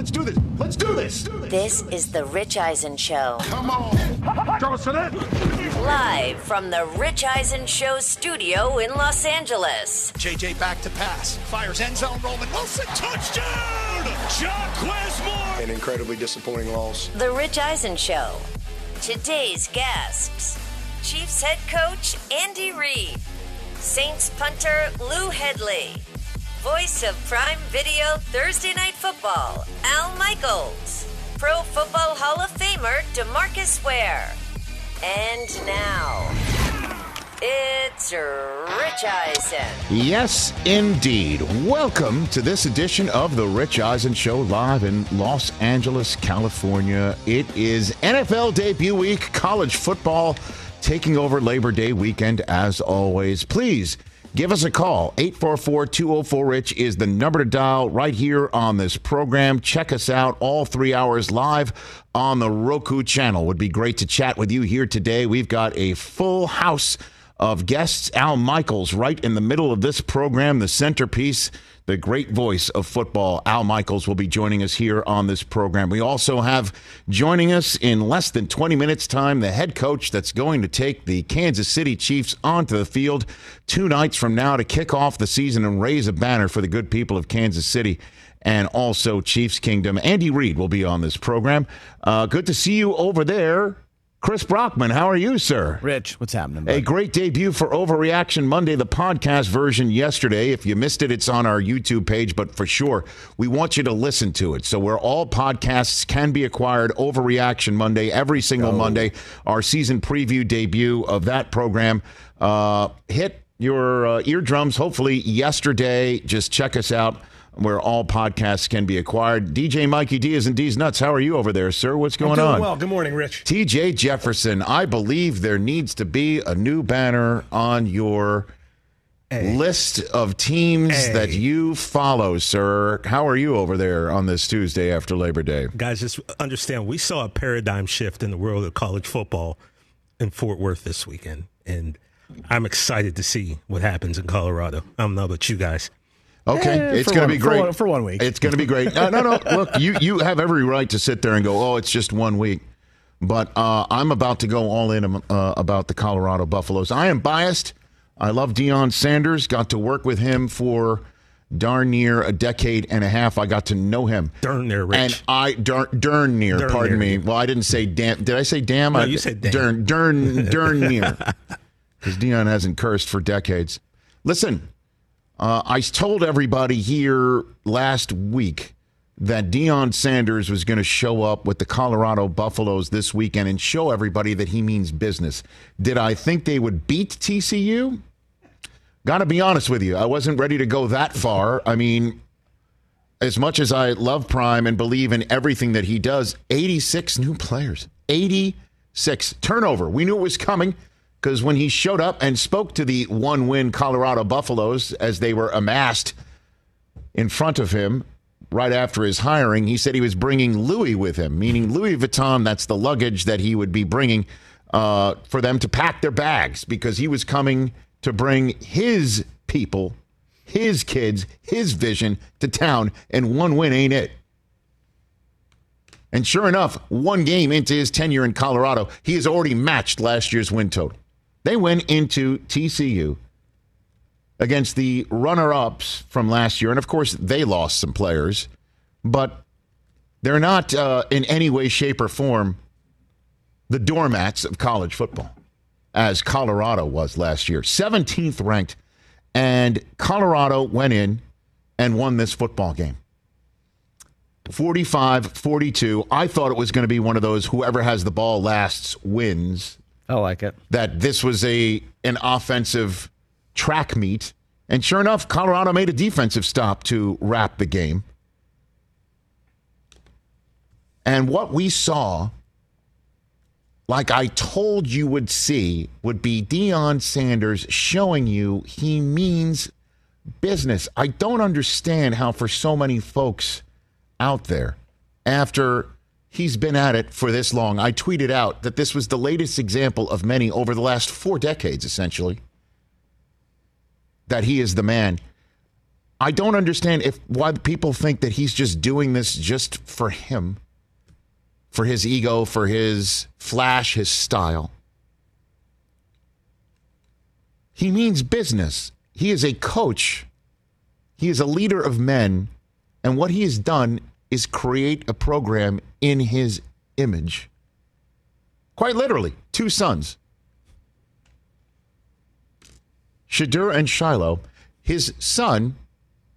Let's do this. Let's do this. This is the Rich Eisen Show. Come on. Throw us in. Live from the Rich Eisen Show studio in Los Angeles. JJ back to pass. Fires end zone. Roman Wilson. Touchdown. Jaquez Moore. An incredibly disappointing loss. The Rich Eisen Show. Today's guests Chiefs head coach Andy Reid, Saints punter Lou Hedley, voice of Prime Video Thursday Night Football Al Michaels, Pro Football Hall of Famer Demarcus Ware. And now, it's Rich Eisen. Yes, indeed. Welcome to this edition of the Rich Eisen Show live in Los Angeles, California. It is NFL debut week, college football taking over Labor Day weekend as always. Please give us a call. 844 204 Rich is the number to dial right here on this program. Check us out all three hours live on the Roku channel. Would be great to chat with you here today. We've got a full house of guests. Al Michaels, right in the middle of this program, the centerpiece, the great voice of football. Al Michaels will be joining us here on this program. We also have joining us in less than 20 minutes' time the head coach that's going to take the Kansas City Chiefs onto the field two nights from now to kick off the season and raise a banner for the good people of Kansas City and also Chiefs Kingdom. Andy Reid will be on this program. Uh, good to see you over there. Chris Brockman, how are you, sir? Rich, what's happening? A great debut for Overreaction Monday, the podcast version yesterday. If you missed it, it's on our YouTube page, but for sure, we want you to listen to it. So, where all podcasts can be acquired, Overreaction Monday, every single Monday, our season preview debut of that program. Uh, hit your uh, eardrums, hopefully, yesterday. Just check us out where all podcasts can be acquired. DJ Mikey D is in D's Nuts. How are you over there, sir? What's going Doing on? well. Good morning, Rich. TJ Jefferson, I believe there needs to be a new banner on your list of teams Hey. that you follow, sir. How are you over there on this Tuesday after Labor Day? Guys, just understand we saw a paradigm shift in the world of college football in Fort Worth this weekend. And I'm excited to see what happens in Colorado. I don't know about you guys. Okay, Eh, it's going to be for great one- for one week. It's going to be great. No, no, no. Look, you you have every right to sit there and go, "Oh, it's just one week." But uh, I'm about to go all in uh, about the Colorado Buffaloes. I am biased. I love Deion Sanders. Got to work with him for darn near a decade and a half. I got to know him. Darn near, Rich. And I darn, darn near. Darn pardon near. me. Well, I didn't say damn. Did I say damn? No, I, you said damn. Darn, darn, darn near. Because Deion hasn't cursed for decades. Listen, uh, I told everybody here last week that Deion Sanders was going to show up with the Colorado Buffaloes this weekend and show everybody that he means business. Did I think they would beat TCU? Got to be honest with you, I wasn't ready to go that far. I mean, as much as I love Prime and believe in everything that he does, 86 new players, 86 turnover. We knew it was coming because when he showed up and spoke to the one win Colorado Buffaloes as they were amassed in front of him right after his hiring, he said he was bringing Louis with him, meaning Louis Vuitton. That's the luggage that he would be bringing uh, for them to pack their bags because he was coming to bring his people, his kids, his vision to town, and one win ain't it. And sure enough, one game into his tenure in Colorado, he has already matched last year's win total. They went into TCU against the runner ups from last year. And of course, they lost some players, but they're not uh, in any way, shape, or form the doormats of college football, as Colorado was last year. 17th ranked. And Colorado went in and won this football game. 45 42. I thought it was going to be one of those whoever has the ball lasts wins I like it. that this was a an offensive track meet. And sure enough, Colorado made a defensive stop to wrap the game. And what we saw, like I told you would see, would be Deion Sanders showing you he means business. I don't understand how, for so many folks out there, after he's been at it for this long, I tweeted out that this was the latest example of many over the last four decades, essentially, that he is the man. I don't understand if why people think that he's just doing this just for him, for his ego, for his flash, his style. He means business. He is a coach. He is a leader of men, and what he has done is create a program in his image. Quite literally, two sons. Shedeur and Shilo, his son,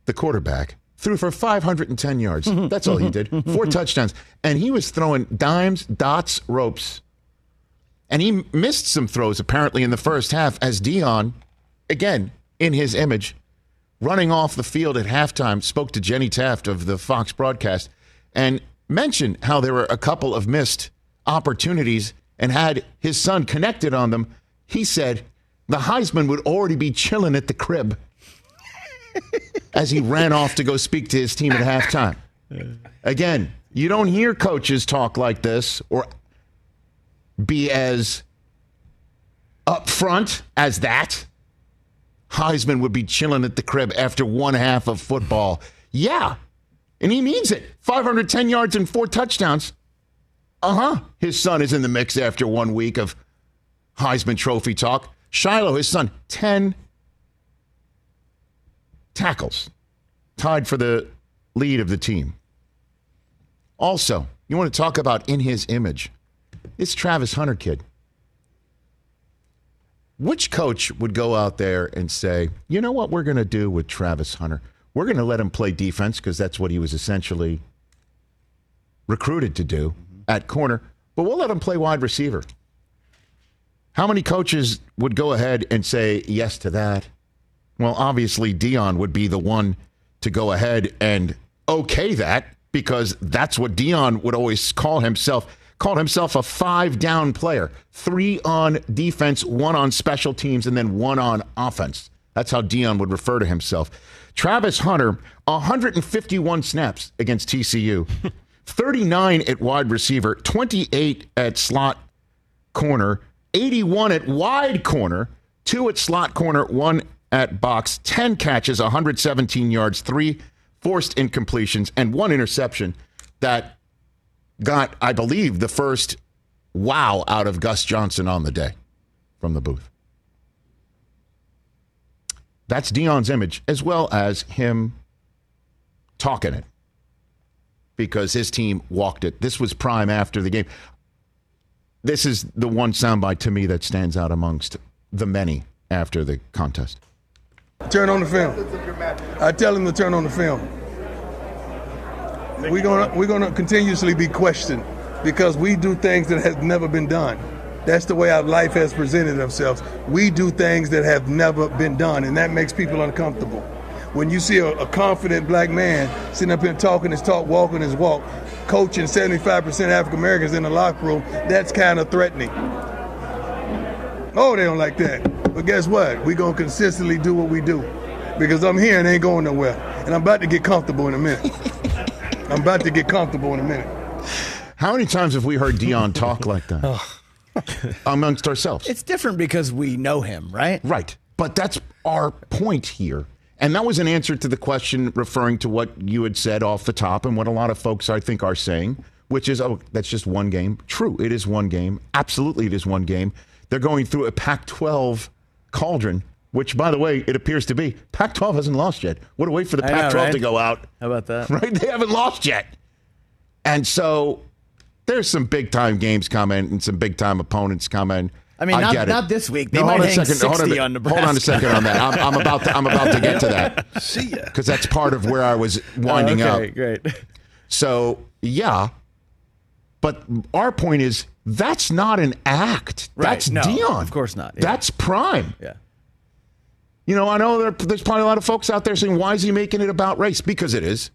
the quarterback, threw for 510 yards. That's all he did. Four touchdowns. And he was throwing dimes, dots, ropes. And he missed some throws apparently in the first half as Deion, again, in his image, running off the field at halftime, spoke to Jenny Taft of the Fox broadcast and mentioned how there were a couple of missed opportunities and had his son connected on them. He said the Heisman would already be chilling at the crib as he ran off to go speak to his team at halftime. Again, you don't hear coaches talk like this or be as upfront as that. Heisman would be chilling at the crib after one half of football. Yeah. And he means it. 510 yards and four touchdowns. Uh huh. His son is in the mix after one week of Heisman Trophy talk. Shilo, his son, 10 tackles, tied for the lead of the team. Also, you want to talk about in his image? It's Travis Hunter kid. Which coach would go out there and say, you know what we're going to do with Travis Hunter? We're going to let him play defense because that's what he was essentially recruited to do at corner, but we'll let him play wide receiver. How many coaches would go ahead and say yes to that? Well, obviously, Deion would be the one to go ahead and okay that because that's what Deion would always call himself. Called himself a five down player, three on defense, one on special teams, and then one on offense. That's how Deion would refer to himself. Travis Hunter, 151 snaps against TCU, 39 at wide receiver, 28 at slot corner, 81 at wide corner, two at slot corner, one at box, 10 catches, 117 yards, three forced incompletions, and one interception that got, I believe, the first wow out of Gus Johnson on the day from the booth. That's Deion's image, as well as him talking it because his team walked it. This was prime after the game. This is the one soundbite to me that stands out amongst the many after the contest. Turn on the film. I tell him to turn on the film. We're gonna we're gonna continuously be questioned because we do things that have never been done. That's the way our life has presented themselves. We do things that have never been done, and that makes people uncomfortable. When you see a, a confident black man sitting up here talking his talk, walking his walk, coaching 75% African Americans in the locker room, that's kind of threatening. Oh, they don't like that. But guess what? We're going to consistently do what we do because I'm here and ain't going nowhere. And I'm about to get comfortable in a minute. I'm about to get comfortable in a minute. How many times have we heard Deion talk like that amongst ourselves? It's different because we know him, right? Right. But that's our point here. And that was an answer to the question referring to what you had said off the top and what a lot of folks, I think, are saying, which is, oh, that's just one game. True, it is one game. Absolutely, it is one game. They're going through a Pac 12 cauldron, which, by the way, it appears to be. Pac 12 hasn't lost yet. What a wait for the Pac 12 right? to go out. How about that? Right? They haven't lost yet. And so there's some big time games coming and some big time opponents coming. I mean, not- not this week. They no, might hold hang second. hold, 60 on, on hold on a second on that. I'm, I'm about to, I'm about to get to that See ya. because that's part of where I was oh, winding okay, up. great. So yeah, but our point is that's not an act. Right, That's no, Deion. of course not, yeah. That's prime. Yeah. You know, I know there, there's probably a lot of folks out there saying, "Why is he making it about race?" Because it is.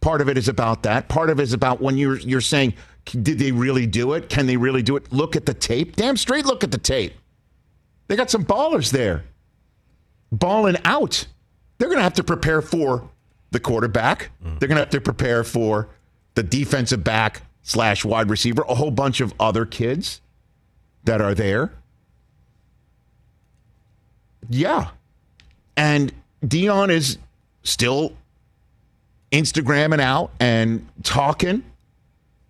Part of it is about that. Part of it is about when you're you're saying, "Did they really do it? Can they really do it?" Look at the tape. Damn straight, look at the tape. They got some ballers there, balling out. They're going to have to prepare for the quarterback. Mm. They're going to have to prepare for the defensive back slash wide receiver. A whole bunch of other kids that are there. Yeah. And Deion is still Instagramming out and talking.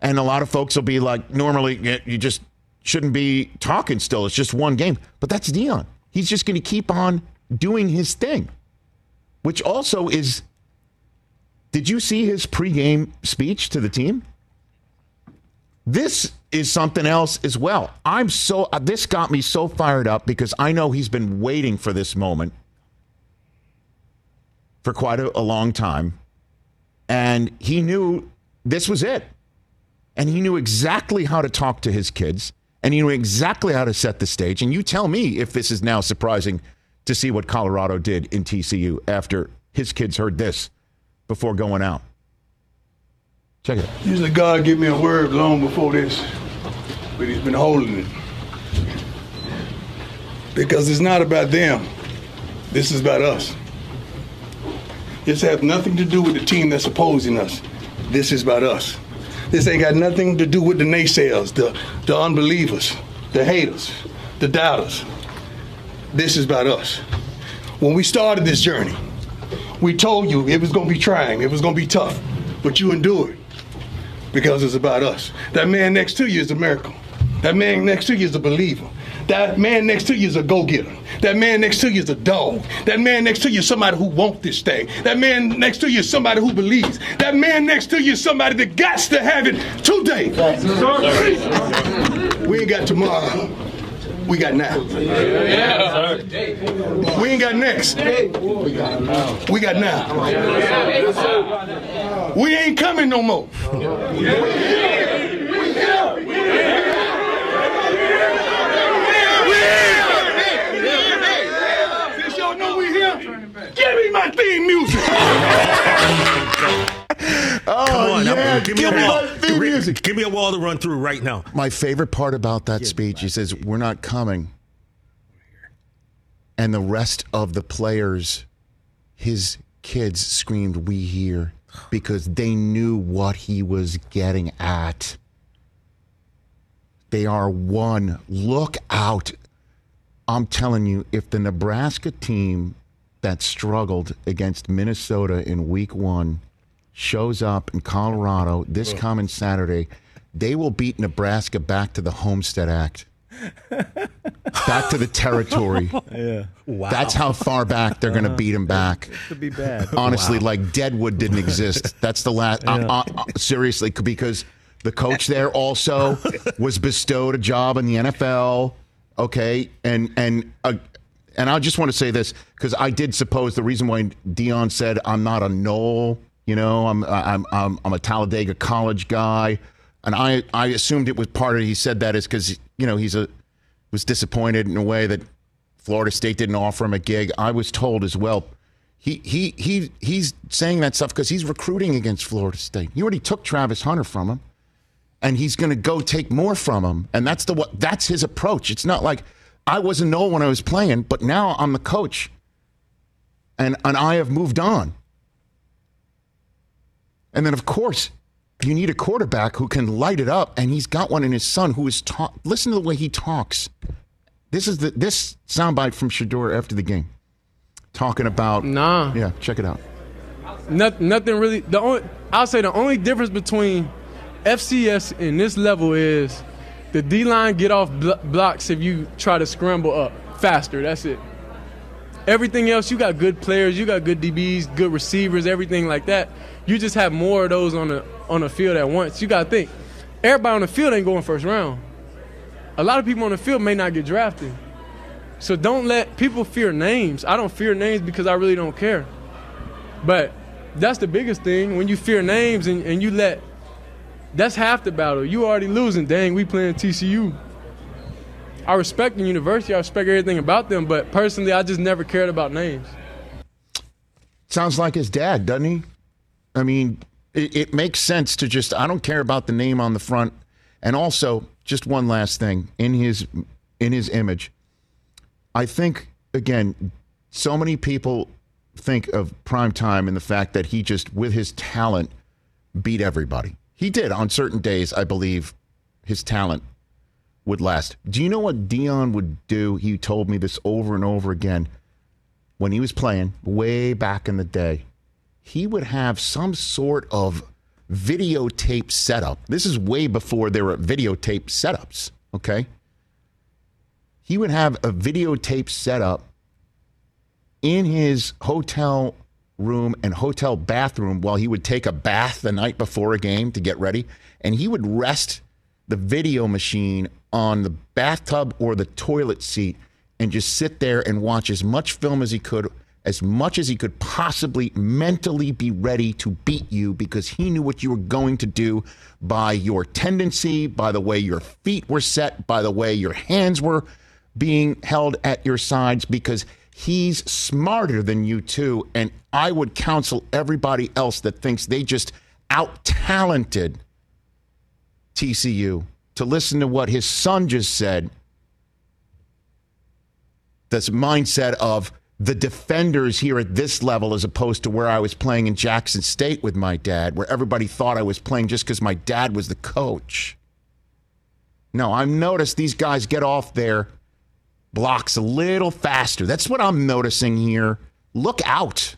And a lot of folks will be like, normally you just shouldn't be talking still. It's just one game. But that's Deion. He's just going to keep on doing his thing, which also is. Did you see his pregame speech to the team? This is something else as well. I'm so, uh, this got me so fired up because I know he's been waiting for this moment for quite a, a long time. And he knew this was it. And he knew exactly how to talk to his kids and he knew exactly how to set the stage. And you tell me if this is now surprising to see what Colorado did in TCU after his kids heard this before going out. Check it. Usually God give me a word long before this, but he's been holding it. Because it's not about them. This is about us. This has nothing to do with the team that's opposing us. This is about us. This ain't got nothing to do with the naysayers, the, the unbelievers, the haters, the doubters. This is about us. When we started this journey, we told you it was going to be trying, it was going to be tough, but you endured because it's about us. That man next to you is a miracle. That man next to you is a believer. That man next to you is a go-getter. That man next to you is a dog. That man next to you is somebody who wants this thing. That man next to you is somebody who believes. That man next to you is somebody that got to have it today. We ain't got tomorrow. We got now. We ain't got next. We got now. We ain't coming no more. Y'all know we here, give me my theme music. Oh, on, yeah. Give me Give me my theme Re- music. Give me a wall to run through right now. My favorite part about that speech, he says, We're not coming. And the rest of the players, his kids, screamed, We here, because they knew what he was getting at. They are one. Look out. I'm telling you, if the Nebraska team that struggled against Minnesota in week one shows up in Colorado this coming Saturday, they will beat Nebraska back to the Homestead Act. back to the territory. Yeah. Wow. That's how far back they're going to beat him back. Could be bad. Honestly, like Deadwood didn't exist. That's the last. Uh, uh, uh, seriously, because the coach there also was bestowed a job in the NFL. Okay, and and uh, and I just want to say this because I did suppose the reason why Deion said I'm not a Nole, you know, I'm I'm I'm, I'm a Talladega College guy, and I I assumed it was part of he said that is because you know he's a was disappointed in a way that Florida State didn't offer him a gig. I was told as well. He he he he's saying that stuff because he's recruiting against Florida State. He already took Travis Hunter from him, and he's going to go take more from him. And that's the what that's his approach. It's not like I wasn't know when I was playing, but now I'm the coach, and and I have moved on. And then of course you need a quarterback who can light it up, and he's got one in his son who is talk. Listen to the way he talks. This is the this soundbite from Shedeur after the game, talking about. Nah. Yeah, check it out. Nothing, nothing really. The only I'll say the only difference between FCS and this level is the D line get off bl- blocks if you try to scramble up faster. That's it. Everything else, you got good players, you got good DBs, good receivers, everything like that. You just have more of those on the on the field at once. You got to think, everybody on the field ain't going first round. A lot of people on the field may not get drafted. So don't let people fear names. I don't fear names because I really don't care. But that's the biggest thing. When you fear names and, and you let, that's half the battle. You already losing. Dang, we playing TCU. I respect the university. I respect everything about them. But personally, I just never cared about names. Sounds like his dad, doesn't he? I mean, it, it makes sense to just I don't care about the name on the front. And also, just one last thing in his in his image, I think again, so many people think of prime time and the fact that he just with his talent beat everybody. He did on certain days, I believe, his talent would last. Do you know what Deion would do? He told me this over and over again when he was playing way back in the day. He would have some sort of videotape setup. This is way before there were videotape setups, okay? He would have a videotape setup in his hotel room and hotel bathroom while he would take a bath the night before a game to get ready. And he would rest the video machine on the bathtub or the toilet seat and just sit there and watch as much film as he could, as much as he could possibly mentally be ready to beat you because he knew what you were going to do by your tendency, by the way your feet were set, by the way your hands were being held at your sides because he's smarter than you too and I would counsel everybody else that thinks they just out talented TCU to listen to what his son just said. This mindset of the defenders here at this level as opposed to where I was playing in Jackson State with my dad, where everybody thought I was playing just because my dad was the coach. No, I've noticed these guys get off their blocks a little faster. That's what I'm noticing here. Look out,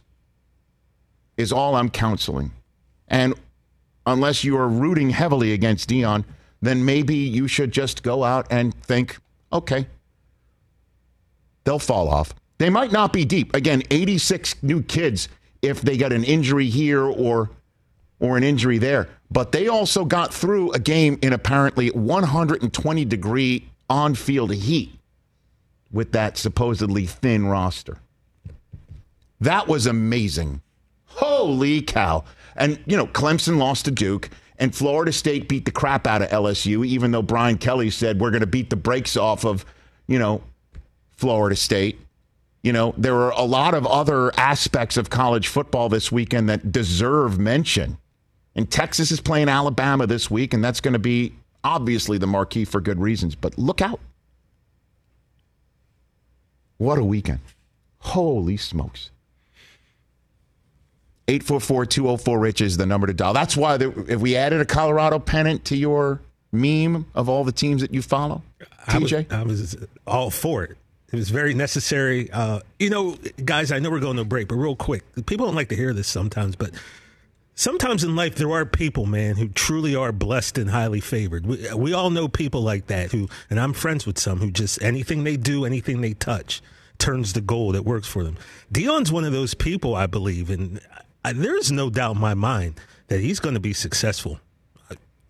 is all I'm counseling. And unless you are rooting heavily against Deion, then maybe you should just go out and think, okay, they'll fall off. They might not be deep. Again, 86 new kids if they get an injury here or or an injury there. But they also got through a game in apparently 120 degree on-field heat with that supposedly thin roster. That was amazing. Holy cow. And, you know, Clemson lost to Duke, and Florida State beat the crap out of LSU, even though Brian Kelly said we're going to beat the brakes off of, you know, Florida State. You know, there were a lot of other aspects of college football this weekend that deserve mention. And Texas is playing Alabama this week, and that's going to be obviously the marquee for good reasons. But look out. What a weekend. Holy smokes. 844-204-RICH is the number to dial. That's why the, if we added a Colorado pennant to your meme of all the teams that you follow, TJ? I was, I was all for it. It was very necessary. Uh, you know, guys, I know we're going to break, but real quick, people don't like to hear this sometimes, but sometimes in life there are people, man, who truly are blessed and highly favored. We, we all know people like that who, and I'm friends with some who just anything they do, anything they touch, turns to gold. It works for them. Deion's one of those people, I believe, and I, there's no doubt in my mind that he's going to be successful.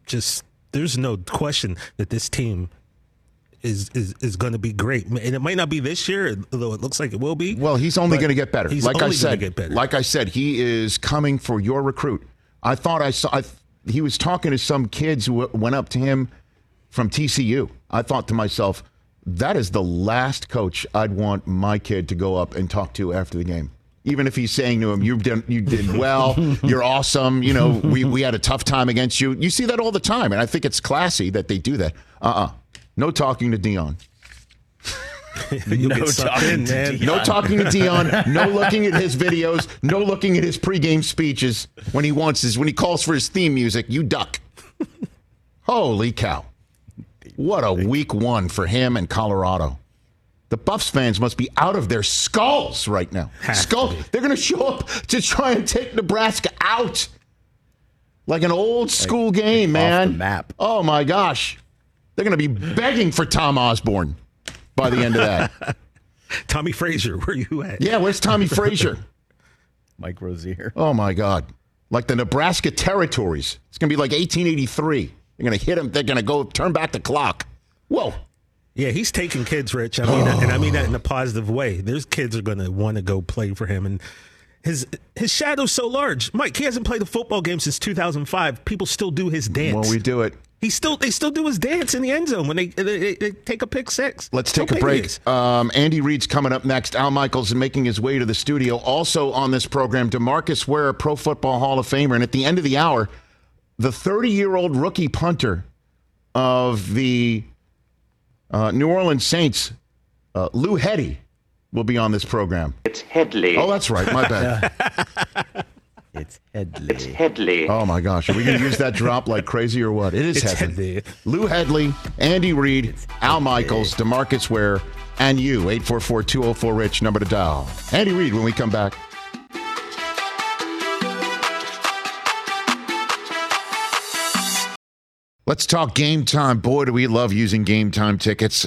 Just there's no question that this team is is, is going to be great, and it might not be this year, though it looks like it will be. Well, he's only going to get better. He's like I only said, gonna get better. like I said, he is coming for your recruit. I thought I saw. I, he was talking to some kids who went up to him from TCU. I thought to myself, that is the last coach I'd want my kid to go up and talk to after the game. Even if he's saying to him, "You did, you did well. You're awesome. You know, we, we had a tough time against you." You see that all the time, and I think it's classy that they do that. Uh uh no talking to Deion. No talking to man. No talking to Deion. No looking at his videos. No looking at his pregame speeches when he wants his when he calls for his theme music. You duck. Holy cow! What a week one for him and Colorado. The Buffs fans must be out of their skulls right now. Have Skull. be. They're going to show up to try and take Nebraska out, like an old school game, off man. the map. Oh my gosh, they're going to be begging for Tom Osborne by the end of that. Tommie Frazier, where are you at? Yeah, where's Tommie Frazier? Mike Rozier. Oh my God. Like the Nebraska territories. It's going to be like 1883. They're going to hit him. They're going to go turn back the clock. Whoa. Yeah, he's taking kids, Rich. I mean, and I mean that in a positive way. There's kids are going to want to go play for him, and his his shadow's so large. Mike, he hasn't played a football game since 2005. People still do his dance. When we do it, he still they still do his dance in the end zone when they they, they, they take a pick six. let's How take a break. Um, Andy Reid's coming up next. Al Michaels is making his way to the studio. Also on this program, Demarcus Ware, Pro Football Hall of Famer. And at the end of the hour, the 30 year old rookie punter of the uh, New Orleans Saints, uh, Lou Hetty, will be on this program. It's Hedley. Oh, that's right. My bad. It's Hedley. It's Hedley. Oh my gosh, are we going to use that drop like crazy or what? It is it's Hedley. Hedley. Lou Hedley, Andy Reid, Al Michaels, Demarcus Ware, and you. 844-204-RICH, number to dial. Andy Reid when we come back. Let's talk game time. Boy, do we love using game time tickets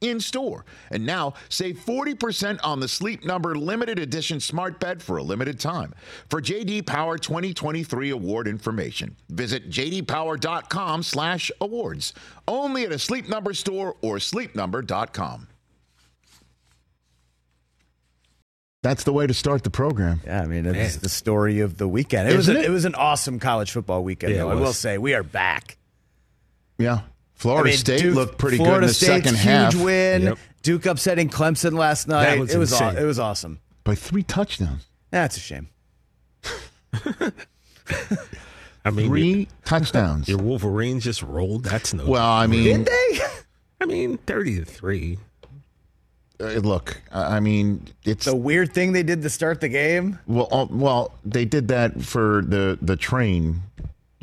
in store. And now save 40% on the Sleep Number limited edition smart bed for a limited time. For JD Power 2023 award information, visit jdpower.com/awards. Only at a Sleep Number store or sleepnumber.com. That's the way to start the program. Yeah, I mean, it's the story of the weekend. It was a, it? it was an awesome college football weekend. Yeah, though. I will say we are back. Yeah. Florida I mean, State Duke- looked pretty Florida good in the State's second huge half Huge win. Yep. Duke upsetting Clemson last night. was it was aw- it was awesome. by three touchdowns. That's a shame. I mean, Three touchdowns. your, your Wolverines just rolled. That's no. Well, I mean, Did they? I mean, thirty to three. uh, look, I I mean, it's the weird thing they did to start the game. well, uh, well, they did that for the the train,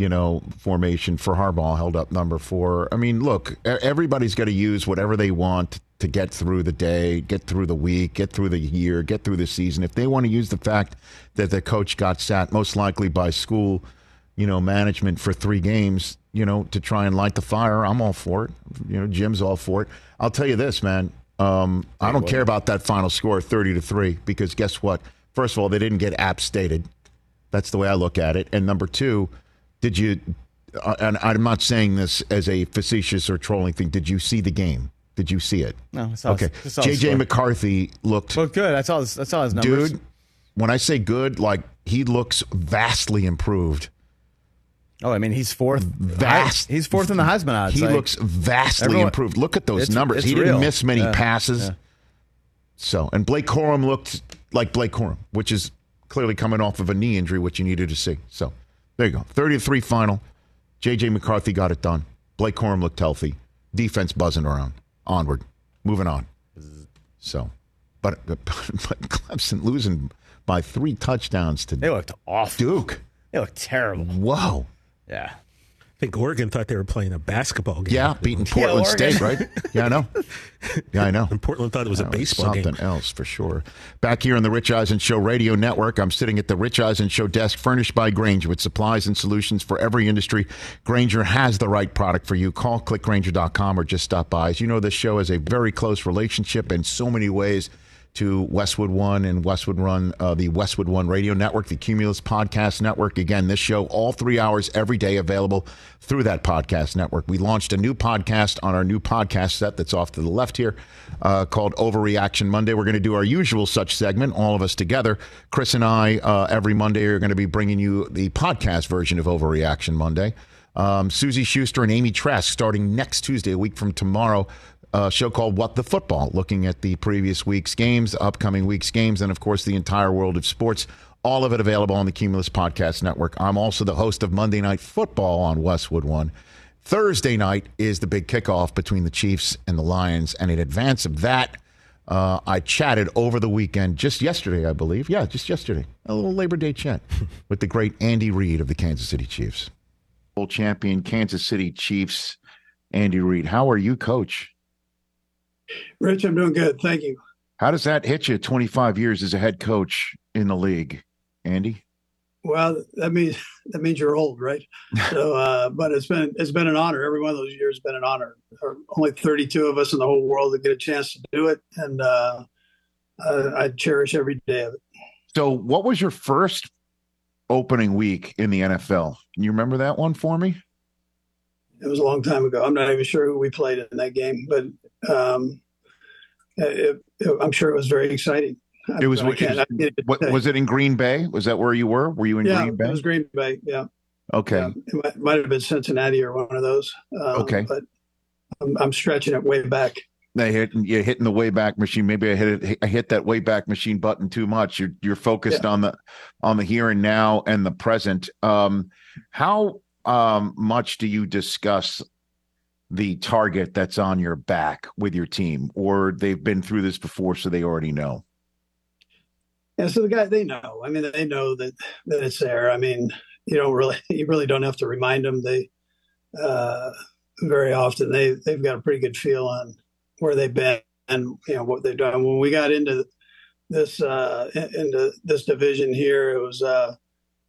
you know, formation for Harbaugh held up number four. I mean, look, everybody's got to use whatever they want to get through the day, get through the week, get through the year, get through the season. If they want to use the fact that the coach got sat most likely by school, you know, management for three games, you know, to try and light the fire, I'm all for it. You know, Jim's all for it. I'll tell you this, man. Um, I don't care about that final score, thirty to three, because guess what? First of all, they didn't get app stated. That's the way I look at it. And number two, did you? Uh, and I'm not saying this as a facetious or trolling thing. Did you see the game? Did you see it? No, I saw- Okay. I saw the JJ. McCarthy looked Looked good. I saw. His, I saw his numbers. dude. When I say good, like he looks vastly improved. Oh, I mean, he's fourth. Vast. He's fourth in the Heisman odds. He Like, looks vastly everyone- improved. Look at those It's- numbers. it's He didn't real. miss many Yeah. passes. Yeah. So, and Blake Corum looked like Blake Corum, which is clearly coming off of a knee injury, which you needed to see. So, there you go. 30 to 3 final. JJ McCarthy got it done. Blake Corum looked healthy. Defense buzzing around. Onward. Moving on. So, but, but, but Clemson losing by three touchdowns to They looked awful. Duke. They looked terrible. Whoa. Yeah. I think Oregon thought they were playing a basketball game. Yeah, beating Portland Oregon. State, right? Yeah, I know. Yeah, I know. And Portland thought it was a baseball was something game. else for sure. Back here on the Rich Eisen Show Radio Network, I'm sitting at the Rich Eisen Show desk, furnished by Grainger with supplies and solutions for every industry. Grainger has the right product for you. Call clickgrainger.com or just stop by. As you know, this show has a very close relationship in so many ways to Westwood One and Westwood Run, uh, the Westwood One Radio Network, the Cumulus Podcast Network. Again, this show all three hours every day available through that podcast network. We launched a new podcast on our new podcast set that's off to the left here uh, called Overreaction Monday. We're going to do our usual such segment, all of us together. Chris and I, uh, every Monday, are going to be bringing you the podcast version of Overreaction Monday. Um, Suzy Shuster and Amy Trask starting next Tuesday, a week from tomorrow. A show called What the Football, looking at the previous week's games, upcoming week's games, and of course the entire world of sports. All of it available on the Cumulus Podcast Network. I'm also the host of Monday Night Football on Westwood One. Thursday night is the big kickoff between the Chiefs and the Lions, and in advance of that, Uh, I chatted over the weekend, just yesterday, I believe. Yeah, just yesterday. A little Labor Day chat with the great Andy Reid of the Kansas City Chiefs. World champion Kansas City Chiefs, Andy Reid. How are you, coach? Rich, I'm doing good. Thank you. How does that hit you 25 years as a head coach in the league, Andy? Well, that means that means you're old, right? So, uh, but it's been it's been an honor. Every one of those years has been an honor. There are only 32 of us in the whole world that get a chance to do it, and uh, I, I cherish every day of it. So, what was your first opening week in the NFL? Can you remember that one for me? It was a long time ago. I'm not even sure who we played in that game, but um, it, it, I'm sure it was very exciting. It was, what, was it in Green Bay? Was that where you were? Were you in yeah, Green Bay? It was Green Bay. Yeah. Okay. Yeah, it might, might, have been Cincinnati or one of those. Um, okay. But I'm, I'm, stretching it way back. They hit you're hitting the way back machine. Maybe I hit it. I hit that way back machine button too much. You're you're focused yeah. on the on the here and now and the present. Um, how um, much do you discuss the target that's on your back with your team, or they've been through this before, so they already know? Yeah, so the guy they know. I mean, they know that that it's there. I mean, you don't really you really don't have to remind them. They uh, very often they they've got a pretty good feel on where they've been and you know what they've done. When we got into this uh, into this division here, it was uh,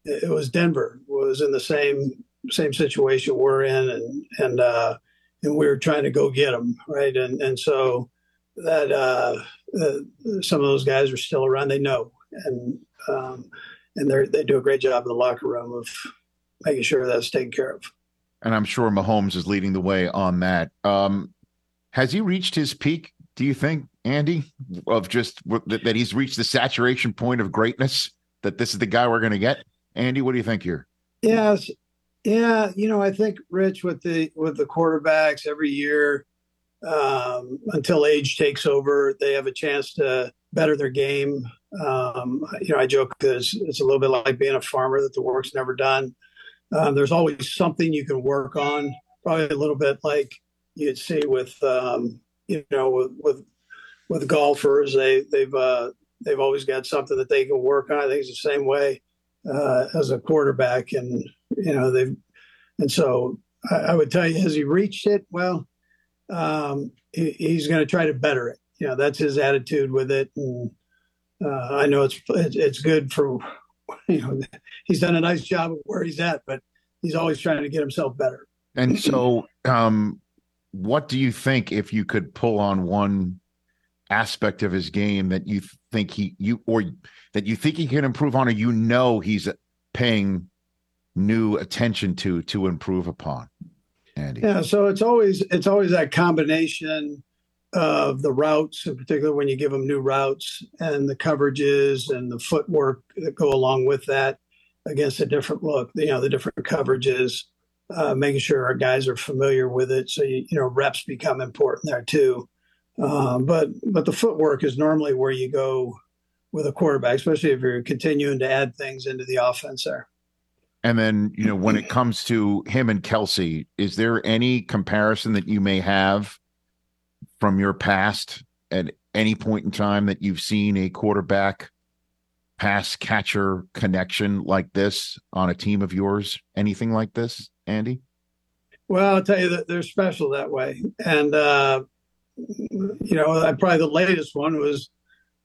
it was Denver was in the same same situation we're in, and and uh, and we were trying to go get them right, and and so that uh, uh, some of those guys are still around. They know, and um, and they they do a great job in the locker room of making sure that's taken care of. And I'm sure Mahomes is leading the way on that. Um, has he reached his peak? Do you think, Andy, of just that he's reached the saturation point of greatness? That this is the guy we're going to get? Andy, what do you think here? Yes, yeah. You know, I think Rich with the with the quarterbacks every year um, until age takes over. They have a chance to better their game. Um, you know, I joke because it's a little bit like being a farmer that the work's never done. Um, there's always something you can work on. Probably a little bit like you'd see with um, you know with, with with golfers. They they've uh, they've always got something that they can work on. I think it's the same way uh, as a quarterback, and you know they've and so I, I would tell you, has he reached it? Well, um, he, he's going to try to better it. You know, that's his attitude with it. And uh, I know it's it's good for you know he's done a nice job of where he's at, but he's always trying to get himself better. And so, um, what do you think if you could pull on one aspect of his game that you think he you or that you think he can improve on, or you know he's paying new attention to to improve upon? Andy? Yeah, so it's always it's always that combination of the routes, in particular when you give them new routes and the coverages and the footwork that go along with that against a different look, you know, the different coverages, uh, making sure our guys are familiar with it. So, you, you know, reps become important there too. Um, but but the footwork is normally where you go with a quarterback, especially if you're continuing to add things into the offense there. And then, you know, when it comes to him and Kelce, is there any comparison that you may have from your past at any point in time that you've seen a quarterback pass catcher connection like this on a team of yours? Anything like this, Andy? Well, I'll tell you that they're special that way. And, uh, you know, probably the latest one was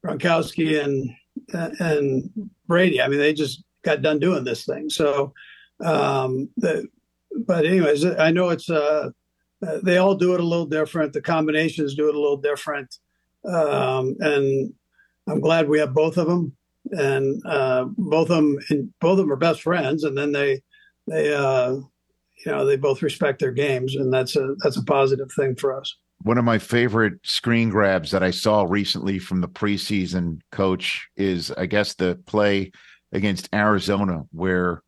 Gronkowski and and Brady. I mean, they just got done doing this thing. So, um, the, but anyways, I know it's uh, they all do it a little different. The combinations do it a little different, um, and I'm glad we have both of them. And uh, both of them, and both of them are best friends. And then they, they, uh, you know, they both respect their games, and that's a that's a positive thing for us. One of my favorite screen grabs that I saw recently from the preseason coach is, I guess, the play against Arizona, where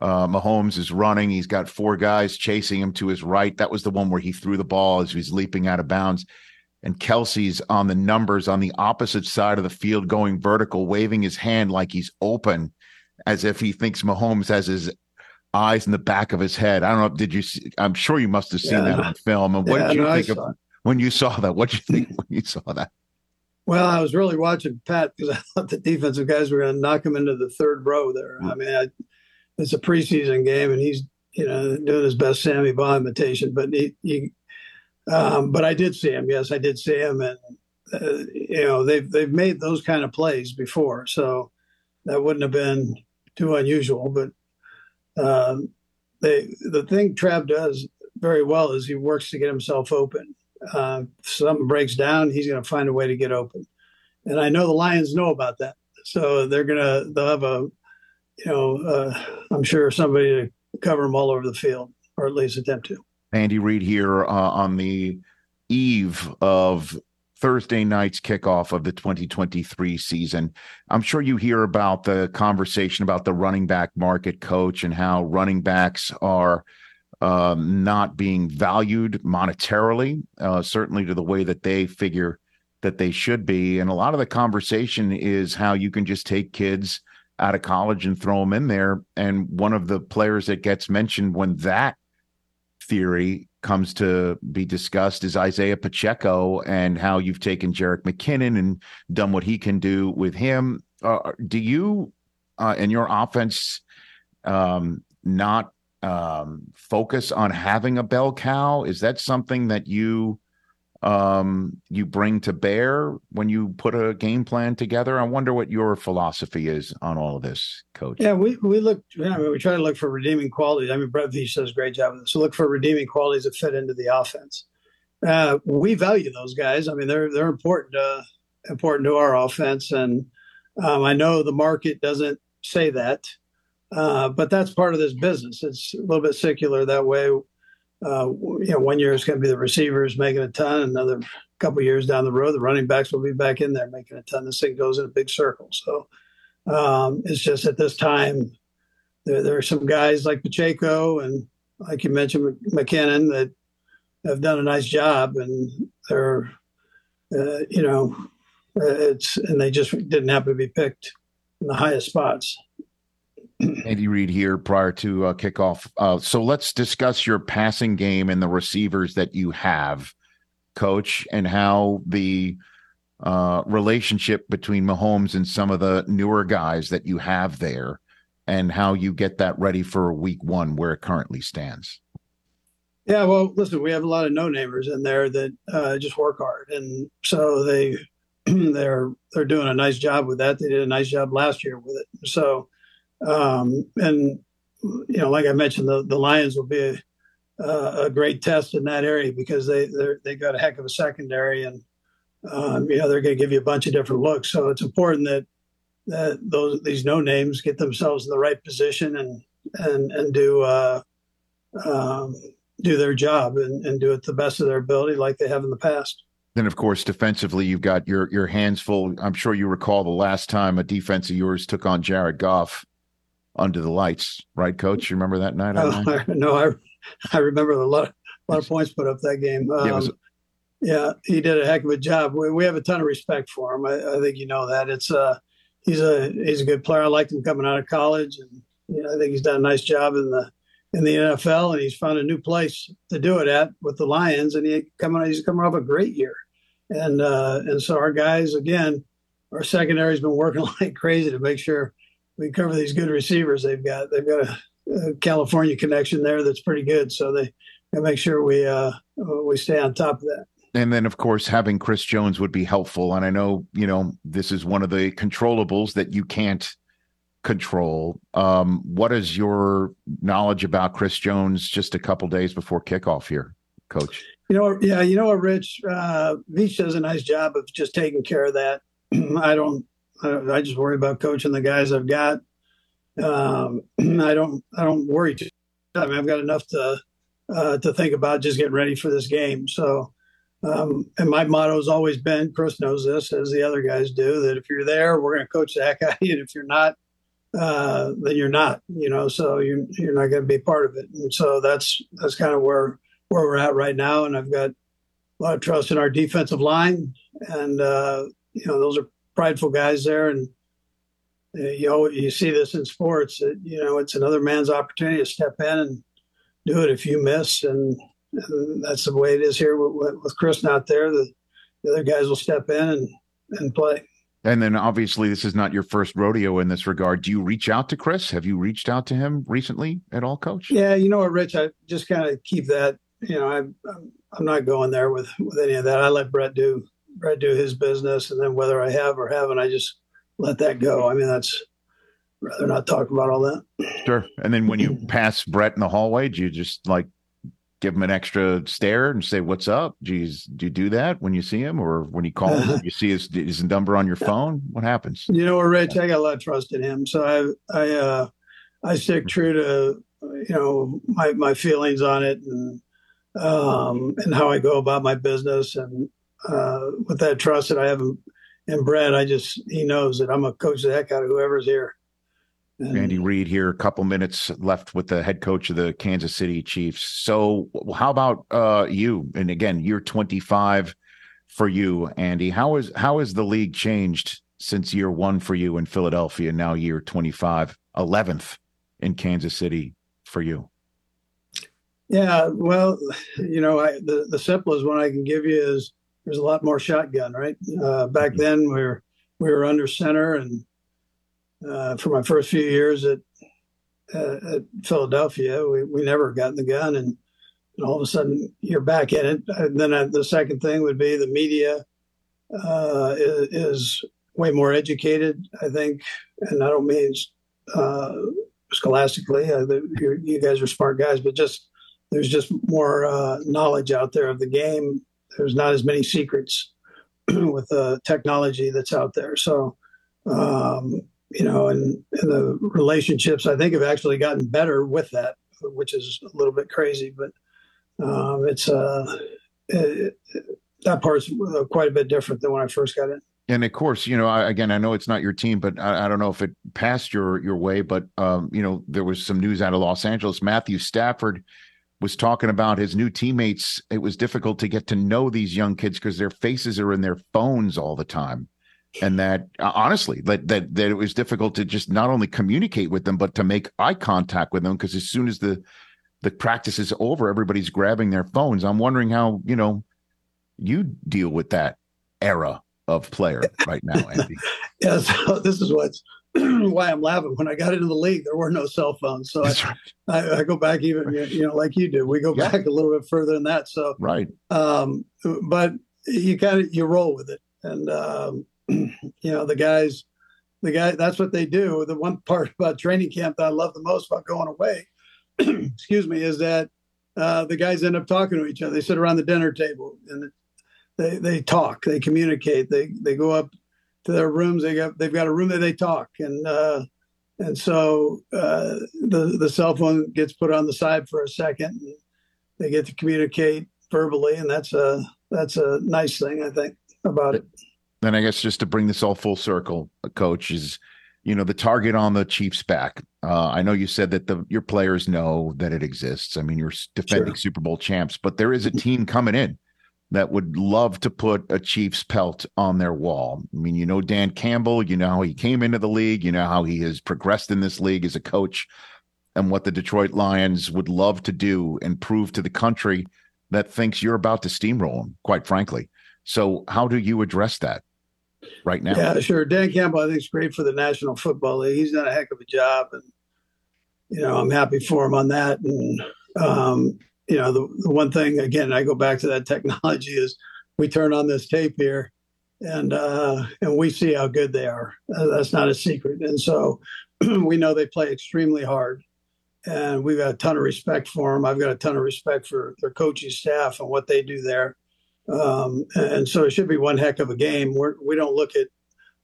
uh, Mahomes is running. He's got four guys chasing him to his right. That was the one where he threw the ball as he's leaping out of bounds. And Kelce's on the numbers on the opposite side of the field, going vertical, waving his hand like he's open, as if he thinks Mahomes has his eyes in the back of his head. I don't know. Did you? See, I'm sure you must have seen yeah. that on film. And what yeah, did you no, think of when you saw that? What did you think when you saw that? Well, I was really watching Pat because I thought the defensive guys were going to knock him into the third row there. I mean, I, it's a preseason game, and he's you know doing his best Sammy Baugh imitation. But he, he um, but I did see him. Yes, I did see him, and uh, you know they've they've made those kind of plays before, so that wouldn't have been too unusual. But um, they the thing Trav does very well is he works to get himself open uh, something breaks down, he's going to find a way to get open. And I know the Lions know about that, so they're gonna they'll have a, you know, uh, I'm sure somebody to cover them all over the field, or at least attempt to. Andy Reid here uh, on the eve of Thursday night's kickoff of the 2023 season. I'm sure you hear about the conversation about the running back market coach and how running backs are um, not being valued monetarily, uh, certainly to the way that they figure that they should be. And a lot of the conversation is how you can just take kids out of college and throw them in there. And one of the players that gets mentioned when that theory comes to be discussed is Isaiah Pacheco and how you've taken Jerick McKinnon and done what he can do with him. Uh, do you uh, and your offense um, not um, focus on having a bell cow? Is that something that you um, you bring to bear when you put a game plan together? I wonder what your philosophy is on all of this, Coach. Yeah, we we look. I mean, we try to look for redeeming qualities. I mean, Brett Veach does a great job of this. So look for redeeming qualities that fit into the offense. Uh, we value those guys. I mean, they're they're important uh, important to our offense, and um, I know the market doesn't say that. Uh, but that's part of this business. It's a little bit secular that way. Uh, you know, one year it's going to be the receivers making a ton. Another couple years down the road, the running backs will be back in there making a ton. This thing goes in a big circle. So um, it's just at this time, there, there, are some guys like Pacheco and, like you mentioned, McKinnon that have done a nice job, and they're, uh, you know, it's and they just didn't happen to be picked in the highest spots. Andy Reid here prior to uh, kickoff. Uh, so let's discuss your passing game and the receivers that you have, coach, and how the uh, relationship between Mahomes and some of the newer guys that you have there, and how you get that ready for week one where it currently stands. Yeah, well, listen, we have a lot of no-namers in there that uh, just work hard, and so they they're they're doing a nice job with that. They did a nice job last year with it. So um, and you know, like I mentioned, the, the Lions will be a, a great test in that area because they they got a heck of a secondary, and um, you know they're going to give you a bunch of different looks. So it's important that that those these no names get themselves in the right position and and and do uh, um, do their job and, and do it the best of their ability, like they have in the past. Then, of course, defensively, you've got your your hands full. I'm sure you recall the last time a defense of yours took on Jared Goff under the lights, right, Coach? You remember that night? Uh, no, I I remember a lot, a lot of points put up that game. Um, yeah, was, yeah, he did a heck of a job. We, we have a ton of respect for him. I, I, think you know that. It's uh he's a he's a good player. I liked him coming out of college, and you know, I think he's done a nice job in the in the NFL, and he's found a new place to do it at with the Lions, and he coming he's coming off a great year, and uh, and so our guys again, our secondary's been working like crazy to make sure we cover these good receivers they've got. They've got a, a California connection there that's pretty good. So they, they make sure we uh, we stay on top of that. And then, of course, having Chris Jones would be helpful. And I know, you know, this is one of the controllables that you can't control. Um, what is your knowledge about Chris Jones just a couple days before kickoff here, Coach? You know, yeah, you know what, Rich uh, Veach does a nice job of just taking care of that. I don't I, just worry about coaching the guys I've got. Um, I don't I don't worry. Too, I mean, I've got enough to uh, to think about just getting ready for this game. So, um, and my motto has always been, Chris knows this, as the other guys do, that if you're there, we're going to coach the heck out of you, and if you're not, uh, then you're not. You know, so you're you're not going to be part of it. And so that's that's kind of where where we're at right now. And I've got a lot of trust in our defensive line, and uh, you know, those are prideful guys there, and uh, you know you see this in sports. It, you know, it's another man's opportunity to step in and do it if you miss, and, and that's the way it is here with, with Chris not there. The, the, other guys will step in and and play. And then obviously this is not your first rodeo in this regard. Do you reach out to Chris? Have you reached out to him recently at all, Coach? Yeah, you know what, Rich, I just kind of keep that. You know, I, I'm I'm not going there with with any of that. I let Brett do Brett do his business, and then whether I have or haven't, I just let that go. I mean, that's rather not talk about all that. Sure. And then when you pass Brett in the hallway, do you just like give him an extra stare and say, "What's up?" You, do you do that when you see him, or when he calls, you see his his number on your phone? What happens? You know, Rich, I got a lot of trust in him, so I I uh, I stick true to you know my my feelings on it and um, and how I go about my business, and uh, with that trust that I have in, in Brett, I just he knows that I'm a coach the heck out of whoever's here. And Andy Reid here, a couple minutes left with the head coach of the Kansas City Chiefs. So, how about uh, you? And again, you're 25 for you, Andy. How is how has the league changed since year one for you in Philadelphia? Now year 25, 11th in Kansas City for you. Yeah, well, you know, I, the the simplest one I can give you is there's a lot more shotgun, right? Uh, back mm-hmm. then, we were we were under center and uh, for my first few years at uh, at Philadelphia, we, we never got in the gun, and, and all of a sudden you're back in it. And then uh, the second thing would be the media uh, is, is, way more educated, I think, and I don't mean uh, scholastically. You, you, guys are smart guys, but just there's just more knowledge out there of the game. There's not as many secrets with the technology that's out there, so. Um, you know, and, and the relationships I think have actually gotten better with that, which is a little bit crazy, but um, it's uh, it, that part's quite a bit different than when I first got in. And of course, you know, I, again, I know it's not your team, but I, I, don't know if it passed your your way. But um, you know, there was some news out of Los Angeles. Matthew Stafford was talking about his new teammates. It was difficult to get to know these young kids because their faces are in their phones all the time and that uh, honestly that, that that it was difficult to just not only communicate with them but to make eye contact with them because as soon as the the practice is over everybody's grabbing their phones i'm wondering how you know you deal with that era of player right now andy yeah so this is what's why i'm laughing when i got into the league there were no cell phones so I, right. I, I, go back even you know like you do we go yeah. back a little bit further than that so right um but you kind of you roll with it and um you know, the guys, the guy, that's what they do. The one part about training camp that I love the most about going away, excuse me, is that uh, the guys end up talking to each other. They sit around the dinner table and they they talk, they communicate, they they go up to their rooms. They got they've got a room that they talk, and uh, and so uh, the the cell phone gets put on the side for a second. And they get to communicate verbally, and that's a that's a nice thing I think about it then I guess just to bring this all full circle, coach is, you know, the target on the Chiefs' back. Uh, I know you said that the your players know that it exists. I mean, you're defending sure. Super Bowl champs, but there is a team coming in that would love to put a Chiefs pelt on their wall. I mean, you know Dan Campbell, you know how he came into the league, you know how he has progressed in this league as a coach, and what the Detroit Lions would love to do and prove to the country that thinks you're about to steamroll them, quite frankly. So, how do you address that right now? Yeah, sure. Dan Campbell, I think, is great for the National Football League. He's done a heck of a job, and you know, I'm happy for him on that. And um, you know, the, the one thing again, I go back to that technology is we turn on this tape here, and uh, and we see how good they are. Uh, that's not a secret, and so we know they play extremely hard. And we've got a ton of respect for them. I've got a ton of respect for their coaching staff and what they do there um, and so it should be one heck of a game. We're, we do not look at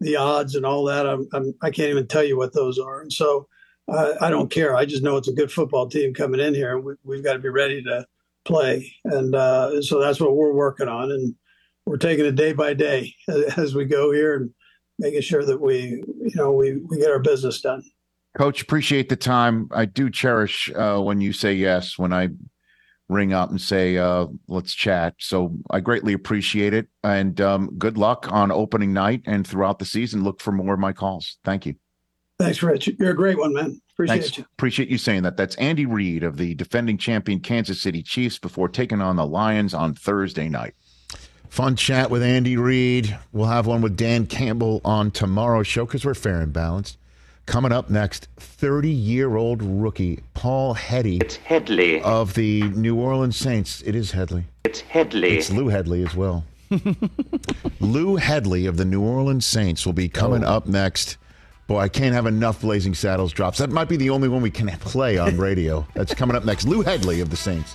the odds and all that. I'm, I'm, I can not even tell you what those are. And so uh, I don't care. I just know it's a good football team coming in here. We, have got to be ready to play. And uh, so that's what we're working on. And we're taking it day by day as we go here and making sure that we, you know, we, we get our business done. Coach, appreciate the time. I do cherish uh, when you say yes. When I ring up and say, uh, let's chat. So I greatly appreciate it. And um, good luck on opening night and throughout the season. Look for more of my calls. Thank you. Thanks, Rich. You're a great one, man. Appreciate Thanks. you. Appreciate you saying that. That's Andy Reid of the defending champion Kansas City Chiefs before taking on the Lions on Thursday night. Fun chat with Andy Reid. We'll have one with Dan Campbell on tomorrow's show because we're fair and balanced. Coming up next, 30 year old rookie Paul Heady. It's Hedley. Of the New Orleans Saints. It is Hedley. It's Hedley. It's Lou Hedley as well. Lou Hedley of the New Orleans Saints will be coming oh. up next. Boy, I can't have enough Blazing Saddles drops. That might be the only one we can play on radio. That's coming up next. Lou Hedley of the Saints.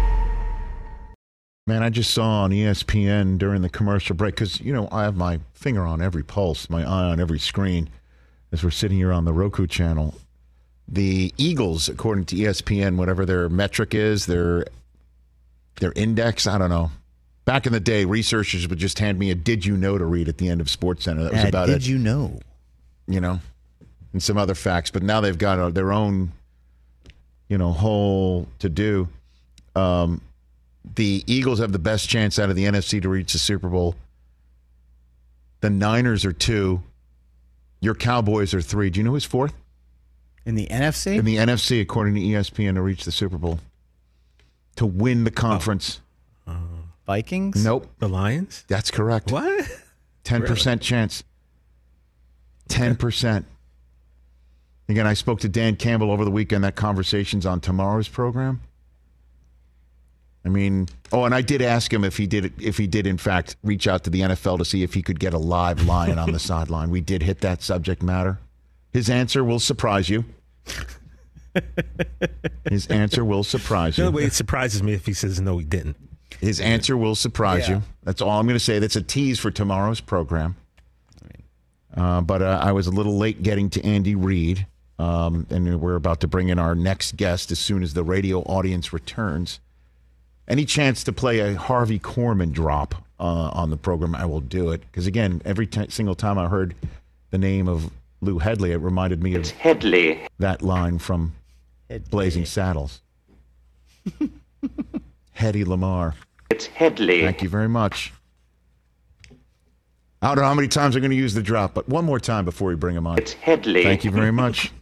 Man, I just saw on ESPN during the commercial break because you know I have my finger on every pulse, my eye on every screen as we're sitting here on the Roku channel. The Eagles, according to ESPN, whatever their metric is, their their index, I don't know. Back in the day, researchers would just hand me a "Did you know?" to read at the end of Sports Center. That was uh, about did it. Did you know? You know, and some other facts. But now they've got their own, you know, whole to do. Um, the Eagles have the best chance out of the NFC to reach the Super Bowl. The Niners are two. Your Cowboys are three. Do you know who's fourth? In the NFC? In the NFC, according to ESPN, to reach the Super Bowl. To win the conference. Oh. Uh, Vikings? Nope. The Lions? That's correct. What? 10% really? chance. 10%. Again, I spoke to Dan Campbell over the weekend. That conversation's on tomorrow's program. I mean, oh, and I did ask him if he did if he did in fact reach out to the NFL to see if he could get a live lion on the sideline. We did hit that subject matter. His answer will surprise you. His answer will surprise you. No way it surprises me if he says no, he didn't. His answer will surprise yeah. you. That's all I'm going to say. That's a tease for tomorrow's program. Uh, but uh, I was a little late getting to Andy Reid, um, and we're about to bring in our next guest as soon as the radio audience returns any chance to play a Harvey Korman drop uh, on the program, I will do it. Because again, every t- single time I heard the name of Lou Hedley, it reminded me it's of Hedley. that line from Hedley. Blazing Saddles. Hedy Lamarr. It's Hedley. Thank you very much. I don't know how many times I'm going to use the drop, but one more time before we bring him on. It's Hedley. Thank you very much.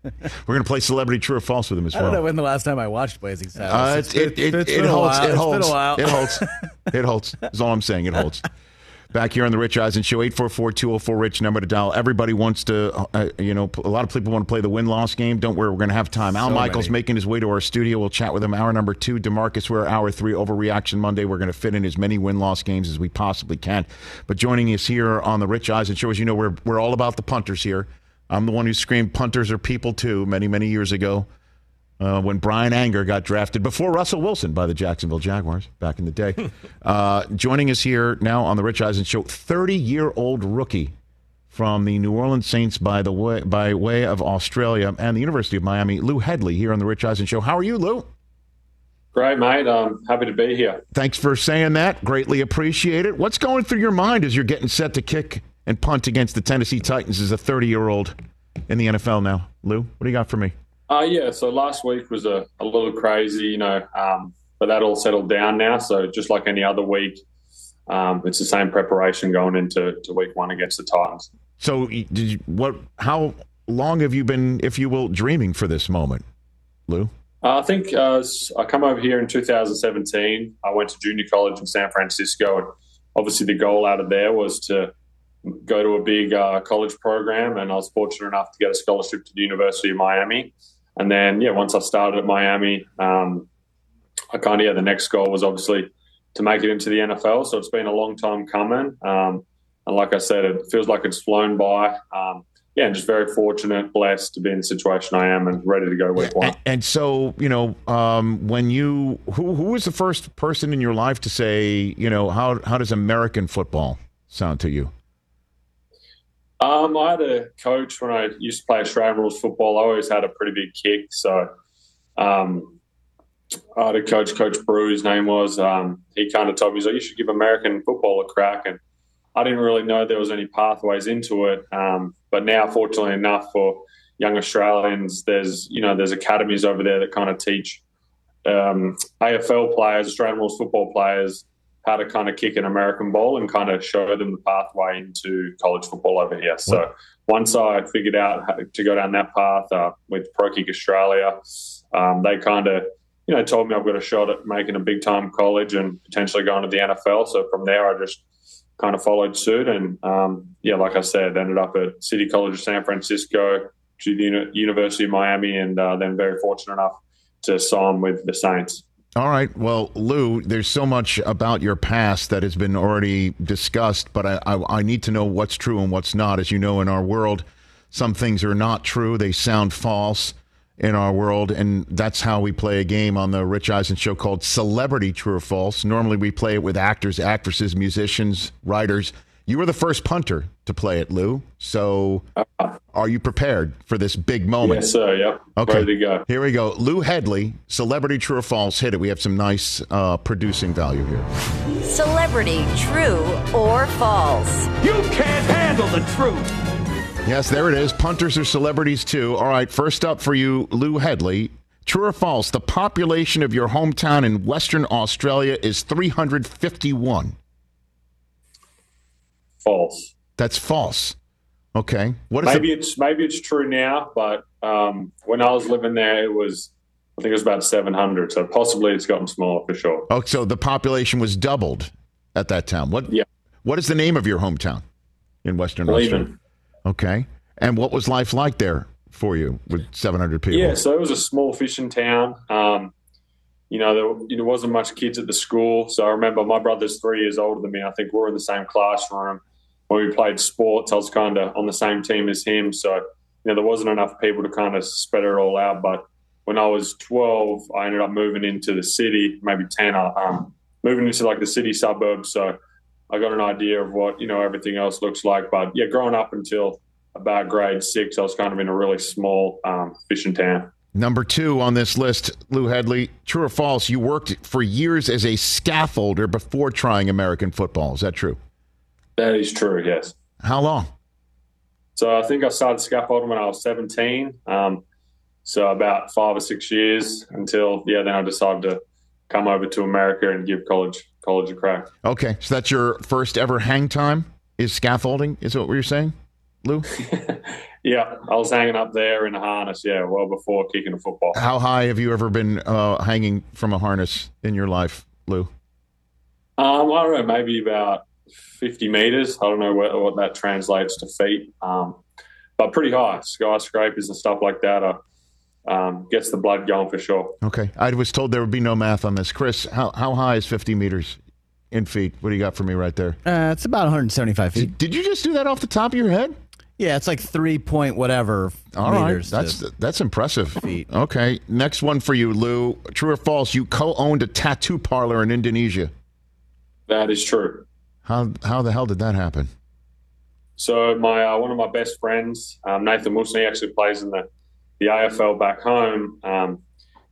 We're going to play celebrity true or false with him as well. I don't know when the last time I watched Blazing Saddles. Uh, it, it, it, it holds. It holds. It holds. It holds. That's all I'm saying. It holds. Back here on the Rich Eisen Show, 844-204-RICH, number to dial. Everybody wants to, uh, you know, a lot of people want to play the win-loss game. Don't worry, we're going to have time. Al Michaels many. making his way to our studio. We'll chat with him. Hour number two, DeMarcus Ware, hour three, Overreaction Monday. We're going to fit in as many win-loss games as we possibly can. But joining us here on the Rich Eisen Show, as you know, we're, we're all about the punters here. I'm the one who screamed punters are people too many, many years ago uh, when Bryan Anger got drafted before Russell Wilson by the Jacksonville Jaguars back in the day. uh, joining us here now on the Rich Eisen Show, 30 year old rookie from the New Orleans Saints by the way by way of Australia and the University of Miami, Lou Hedley here on the Rich Eisen Show. How are you, Lou? Great, mate. I'm happy to be here. Thanks for saying that. Greatly appreciate it. What's going through your mind as you're getting set to kick and punt against the Tennessee Titans as a 30 year old in the NFL now. Lou, what do you got for me? Uh, yeah, so last week was a, a little crazy, you know, um, but that all settled down now. So just like any other week, um, it's the same preparation going into to week one against the Titans. So, did you, what? How long have you been, if you will, dreaming for this moment, Lou? Uh, I think uh, I come over here in 2017. I went to junior college in San Francisco, and obviously the goal out of there was to go to a big uh, college program, and I was fortunate enough to get a scholarship to the University of Miami. and then yeah, once I started at Miami, um, I kind of yeah, the next goal was obviously to make it into the NFL. So it's been a long time coming, um, and like I said, it feels like it's flown by. Um, yeah, and just very fortunate, blessed to be in the situation I am, and ready to go week one. And, and so, you know, um, when you who who was the first person in your life to say, you know, how how does American football sound to you? Um, I had a coach when I used to play Australian rules football. I always had a pretty big kick, so um, I had a coach, Coach Brew, his name was. Um, he kind of told me, "So you should give American football a crack." And I didn't really know there was any pathways into it. Um, but now, fortunately enough for young Australians, there's you know there's academies over there that kind of teach um, AFL players, Australian rules football players, how to kind of kick an American ball and kind of show them the pathway into college football over here. So once I figured out how to go down that path uh, with Pro Kick Australia, um, they kind of you know told me I've got a shot at making a big time college and potentially going to the NFL. So from there, I just kind of followed suit. And um, yeah, like I said, ended up at City College of San Francisco, to the Uni- University of Miami, and uh, then very fortunate enough to sign with the Saints. All right. Well, Lou, there's so much about your past that has been already discussed, but I, I, I need to know what's true and what's not. As you know, in our world, some things are not true, they sound false in our world, and that's how we play a game on the Rich Eisen show called Celebrity True or False. Normally, we play it with actors, actresses, musicians, writers. You were the first punter to play it, Lou. So, are you prepared for this big moment? Yes, sir. Yep. Okay. Ready to go. Here we go. Lou Hedley, Celebrity True or False. Hit it. We have some nice uh, producing value here. Celebrity true or false? You can't handle the truth. Yes, there it is. Punters are celebrities too. All right, first up for you, Lou Hedley. True or false? The population of your hometown in Western Australia is 351. False. That's false. Okay. What is maybe it? it's maybe it's true now, but um, when I was living there, it was I think it was about seven hundred. So possibly it's gotten smaller for sure. Oh, so the population was doubled at that time. What? Yeah. What is the name of your hometown in Western. Australia? Okay. And what was life like there for you with 700 people? Yeah, so it was a small fishing town. Um, you know, there, you know, wasn't much kids at the school. So I remember my brother's three years older than me. I think we were in the same classroom. When we played sports, I was kind of on the same team as him. So, you know, there wasn't enough people to kind of spread it all out. But when I was 12, I ended up moving into the city, maybe 10, uh, um, moving into like the city suburbs. So I got an idea of what, you know, everything else looks like. But yeah, growing up until about grade six, I was kind of in a really small um, fishing town. Number two on this list, Lou Hedley. True or false? You worked for years as a scaffolder before trying American football. Is that true? That is true, yes. How long? So I think I started scaffolding when I was 17. Um, so about five or six years until, yeah, then I decided to come over to America and give college college a crack. Okay, so that's your first ever hang time is scaffolding, is what you're saying, Lou? Yeah, I was hanging up there in a harness, yeah, well before kicking a football. How high have you ever been uh, hanging from a harness in your life, Lou? Um, I don't know, maybe about 50 meters. I don't know what, what that translates to feet, um, but pretty high. Skyscrapers and stuff like that are, um, gets the blood going for sure. Okay, I was told there would be no math on this. Chris, how how high is 50 meters in feet? What do you got for me right there? Uh, it's about 175 feet. Did, did you just do that off the top of your head? Yeah, it's like three point whatever All right, meters. that's that's impressive. feet. Okay, next one for you, Lou. True or false? You co-owned a tattoo parlor in Indonesia. That is true. How how the hell did that happen? So my uh, one of my best friends, um, Nathan Wilson, he actually plays in the, the AFL back home. Um,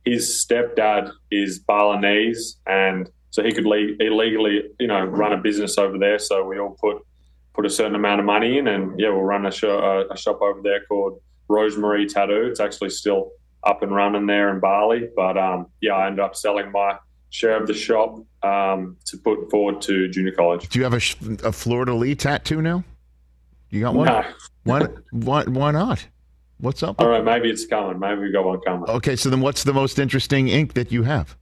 his stepdad is Balinese, and so he could le- illegally, you know, run a business over there. So we all put put a certain amount of money in, and yeah, we'll run a, a shop over there called Rosemary Tattoo. It's actually still up and running there in Bali, but um, yeah, I ended up selling my share of the shop um, to put forward to junior college. Do you have a, a Florida Lee tattoo now? You got one? No. Why, why why not? What's up? All right. Maybe it's coming. Maybe we got one coming. Okay, so then what's the most interesting ink that you have?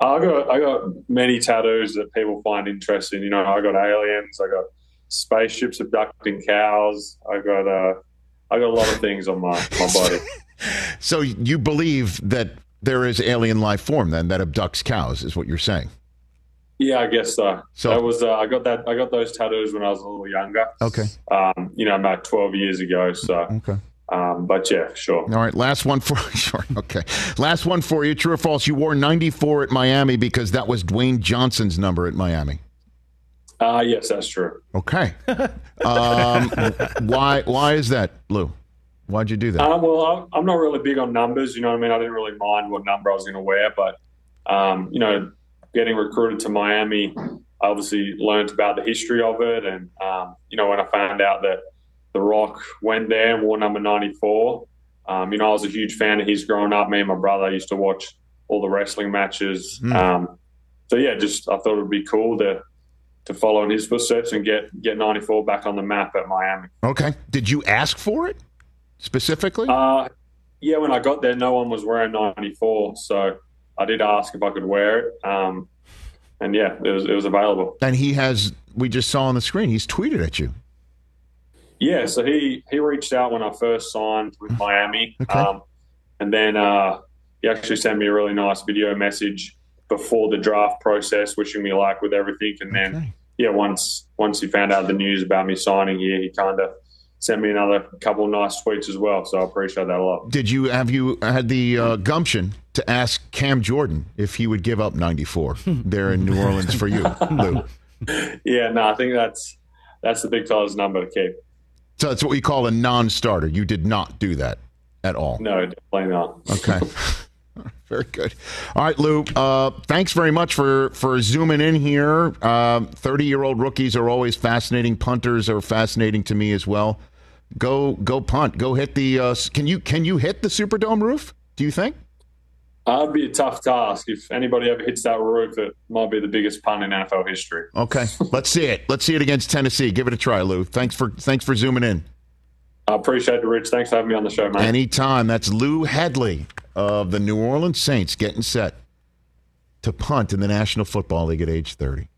I got I got many tattoos that people find interesting. You know, I got aliens. I got spaceships abducting cows. I got uh, I got a lot of things on my my body. So you believe that there is alien life form then that abducts cows, is what you're saying? Yeah, I guess so. So- that was uh, I got that I got those tattoos when I was a little younger. Okay. Um, you know, about twelve years ago. So. Okay. Um, but yeah, sure. All right, last one for sure. Okay, last one for you. True or false? You wore 94 at Miami because that was Dwayne Johnson's number at Miami. Uh, yes, that's true. Okay. Um, why? Why is that, Lou? Why'd you do that? Um, well, I'm- not really big on numbers. You know what I mean? I didn't really mind what number I was going to wear, but um, you know, getting recruited to Miami, I obviously learned about the history of it, and um, you know, when I found out that The Rock went there and wore number 94, um, you know, I was a huge fan of his growing up. Me and my brother used to watch all the wrestling matches. Um, so yeah, just I thought it would be cool to to follow in his footsteps and get get 94 back on the map at Miami. Okay. Did you ask for it specifically? Uh, yeah, when I got there, no one was wearing 94, so I did ask if I could wear it. Um, and yeah, it was it was available. and he has. We just saw on the screen. He's tweeted at you. Yeah, so he he reached out when I first signed with Miami, Okay. um, and then uh, he actually sent me a really nice video message before the draft process, wishing me luck with everything. And then yeah, once once he found out the news about me signing here, he kind of sent me another couple of nice tweets as well. So I appreciate that a lot. Did you have you had the uh, gumption to ask Cam Jordan if he would give up 94 there in New Orleans for you, Lou? Yeah, no, I think that's that's the big fella's number to keep. So that's what we call a non-starter. You did not do that at all. No, definitely not. Okay. Very good. All right, Lou. Uh, thanks very much for for zooming in here. Thirty-year-old rookies are always fascinating. Punters are fascinating to me as well. Go go punt. Go hit the. Uh, can you can you hit the Superdome roof? Do you think? Uh, it'd be a tough task. If anybody ever hits that roof, it might be the biggest pun in NFL history. Okay. Let's see it. Let's see it against Tennessee. Give it a try, Lou. Thanks for thanks for zooming in. I appreciate it, Rich. Thanks for having me on the show, mate. Anytime. That's Lou Hedley of the New Orleans Saints getting set to punt in the National Football League at age 30.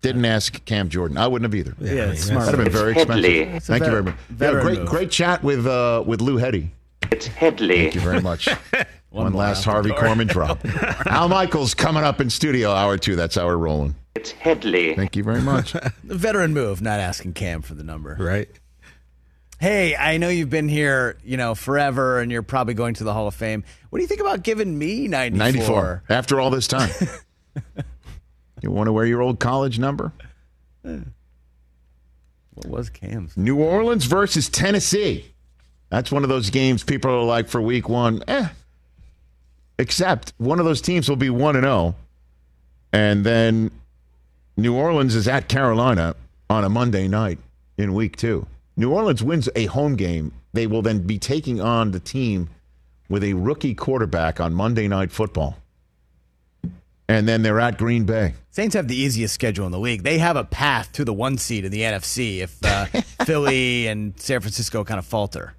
Didn't ask Cam Jordan. I wouldn't have either. Yeah, it's smart. That'd have been very expensive. It's Thank you very much. Yeah, veteran great, move. great chat with uh, with Lou Heady. It's Hedley. Thank you very much. One, more last Harvey dark. Corman drop. Al Michaels coming up in studio hour two. That's how we're rolling. It's Hedley. Thank you very much. The veteran move, not asking Cam for the number. Right. Hey, I know you've been here, you know, forever, and you're probably going to the Hall of Fame. What do you think about giving me 94? 94 after all this time. you want to wear your old college number? What was Cam's? New Orleans versus Tennessee. That's one of those games people are like for week one, eh. Except one of those teams will be 1 and 0. And then New Orleans is at Carolina on a Monday night in week two. New Orleans wins a home game. They will then be taking on the team with a rookie quarterback on Monday Night Football. And then they're at Green Bay. Saints have the easiest schedule in the league. They have a path to the one seed in the NFC if uh, Philly and San Francisco kind of falter.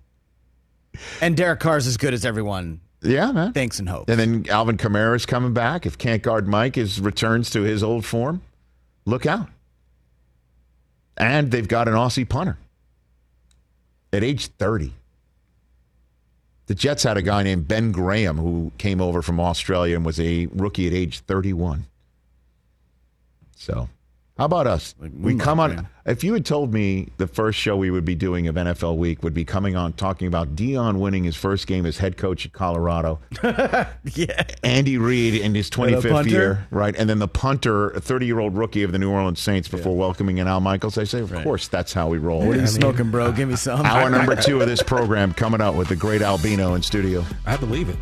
And Derek Carr's as good as everyone Yeah, man. thinks and hope. And then Alvin Kamara's coming back. If can't guard Mike is returns to his old form, look out. And they've got an Aussie punter at age 30. The Jets had a guy named Ben Graham who came over from Australia and was a rookie at age 31. So, how about us? we mm, come on. If you had told me the first show we would be doing of NFL Week would be coming on talking about Deion winning his first game as head coach at Colorado, yeah. Andy Reid in his 25th year, right? And then the punter, a 30 year old rookie of the New Orleans Saints before welcoming in Al Michaels. I say, of course, that's how we roll. What are you smoking, bro? Give me some. Hour number two of this program coming out with the great Albino in studio. I believe it.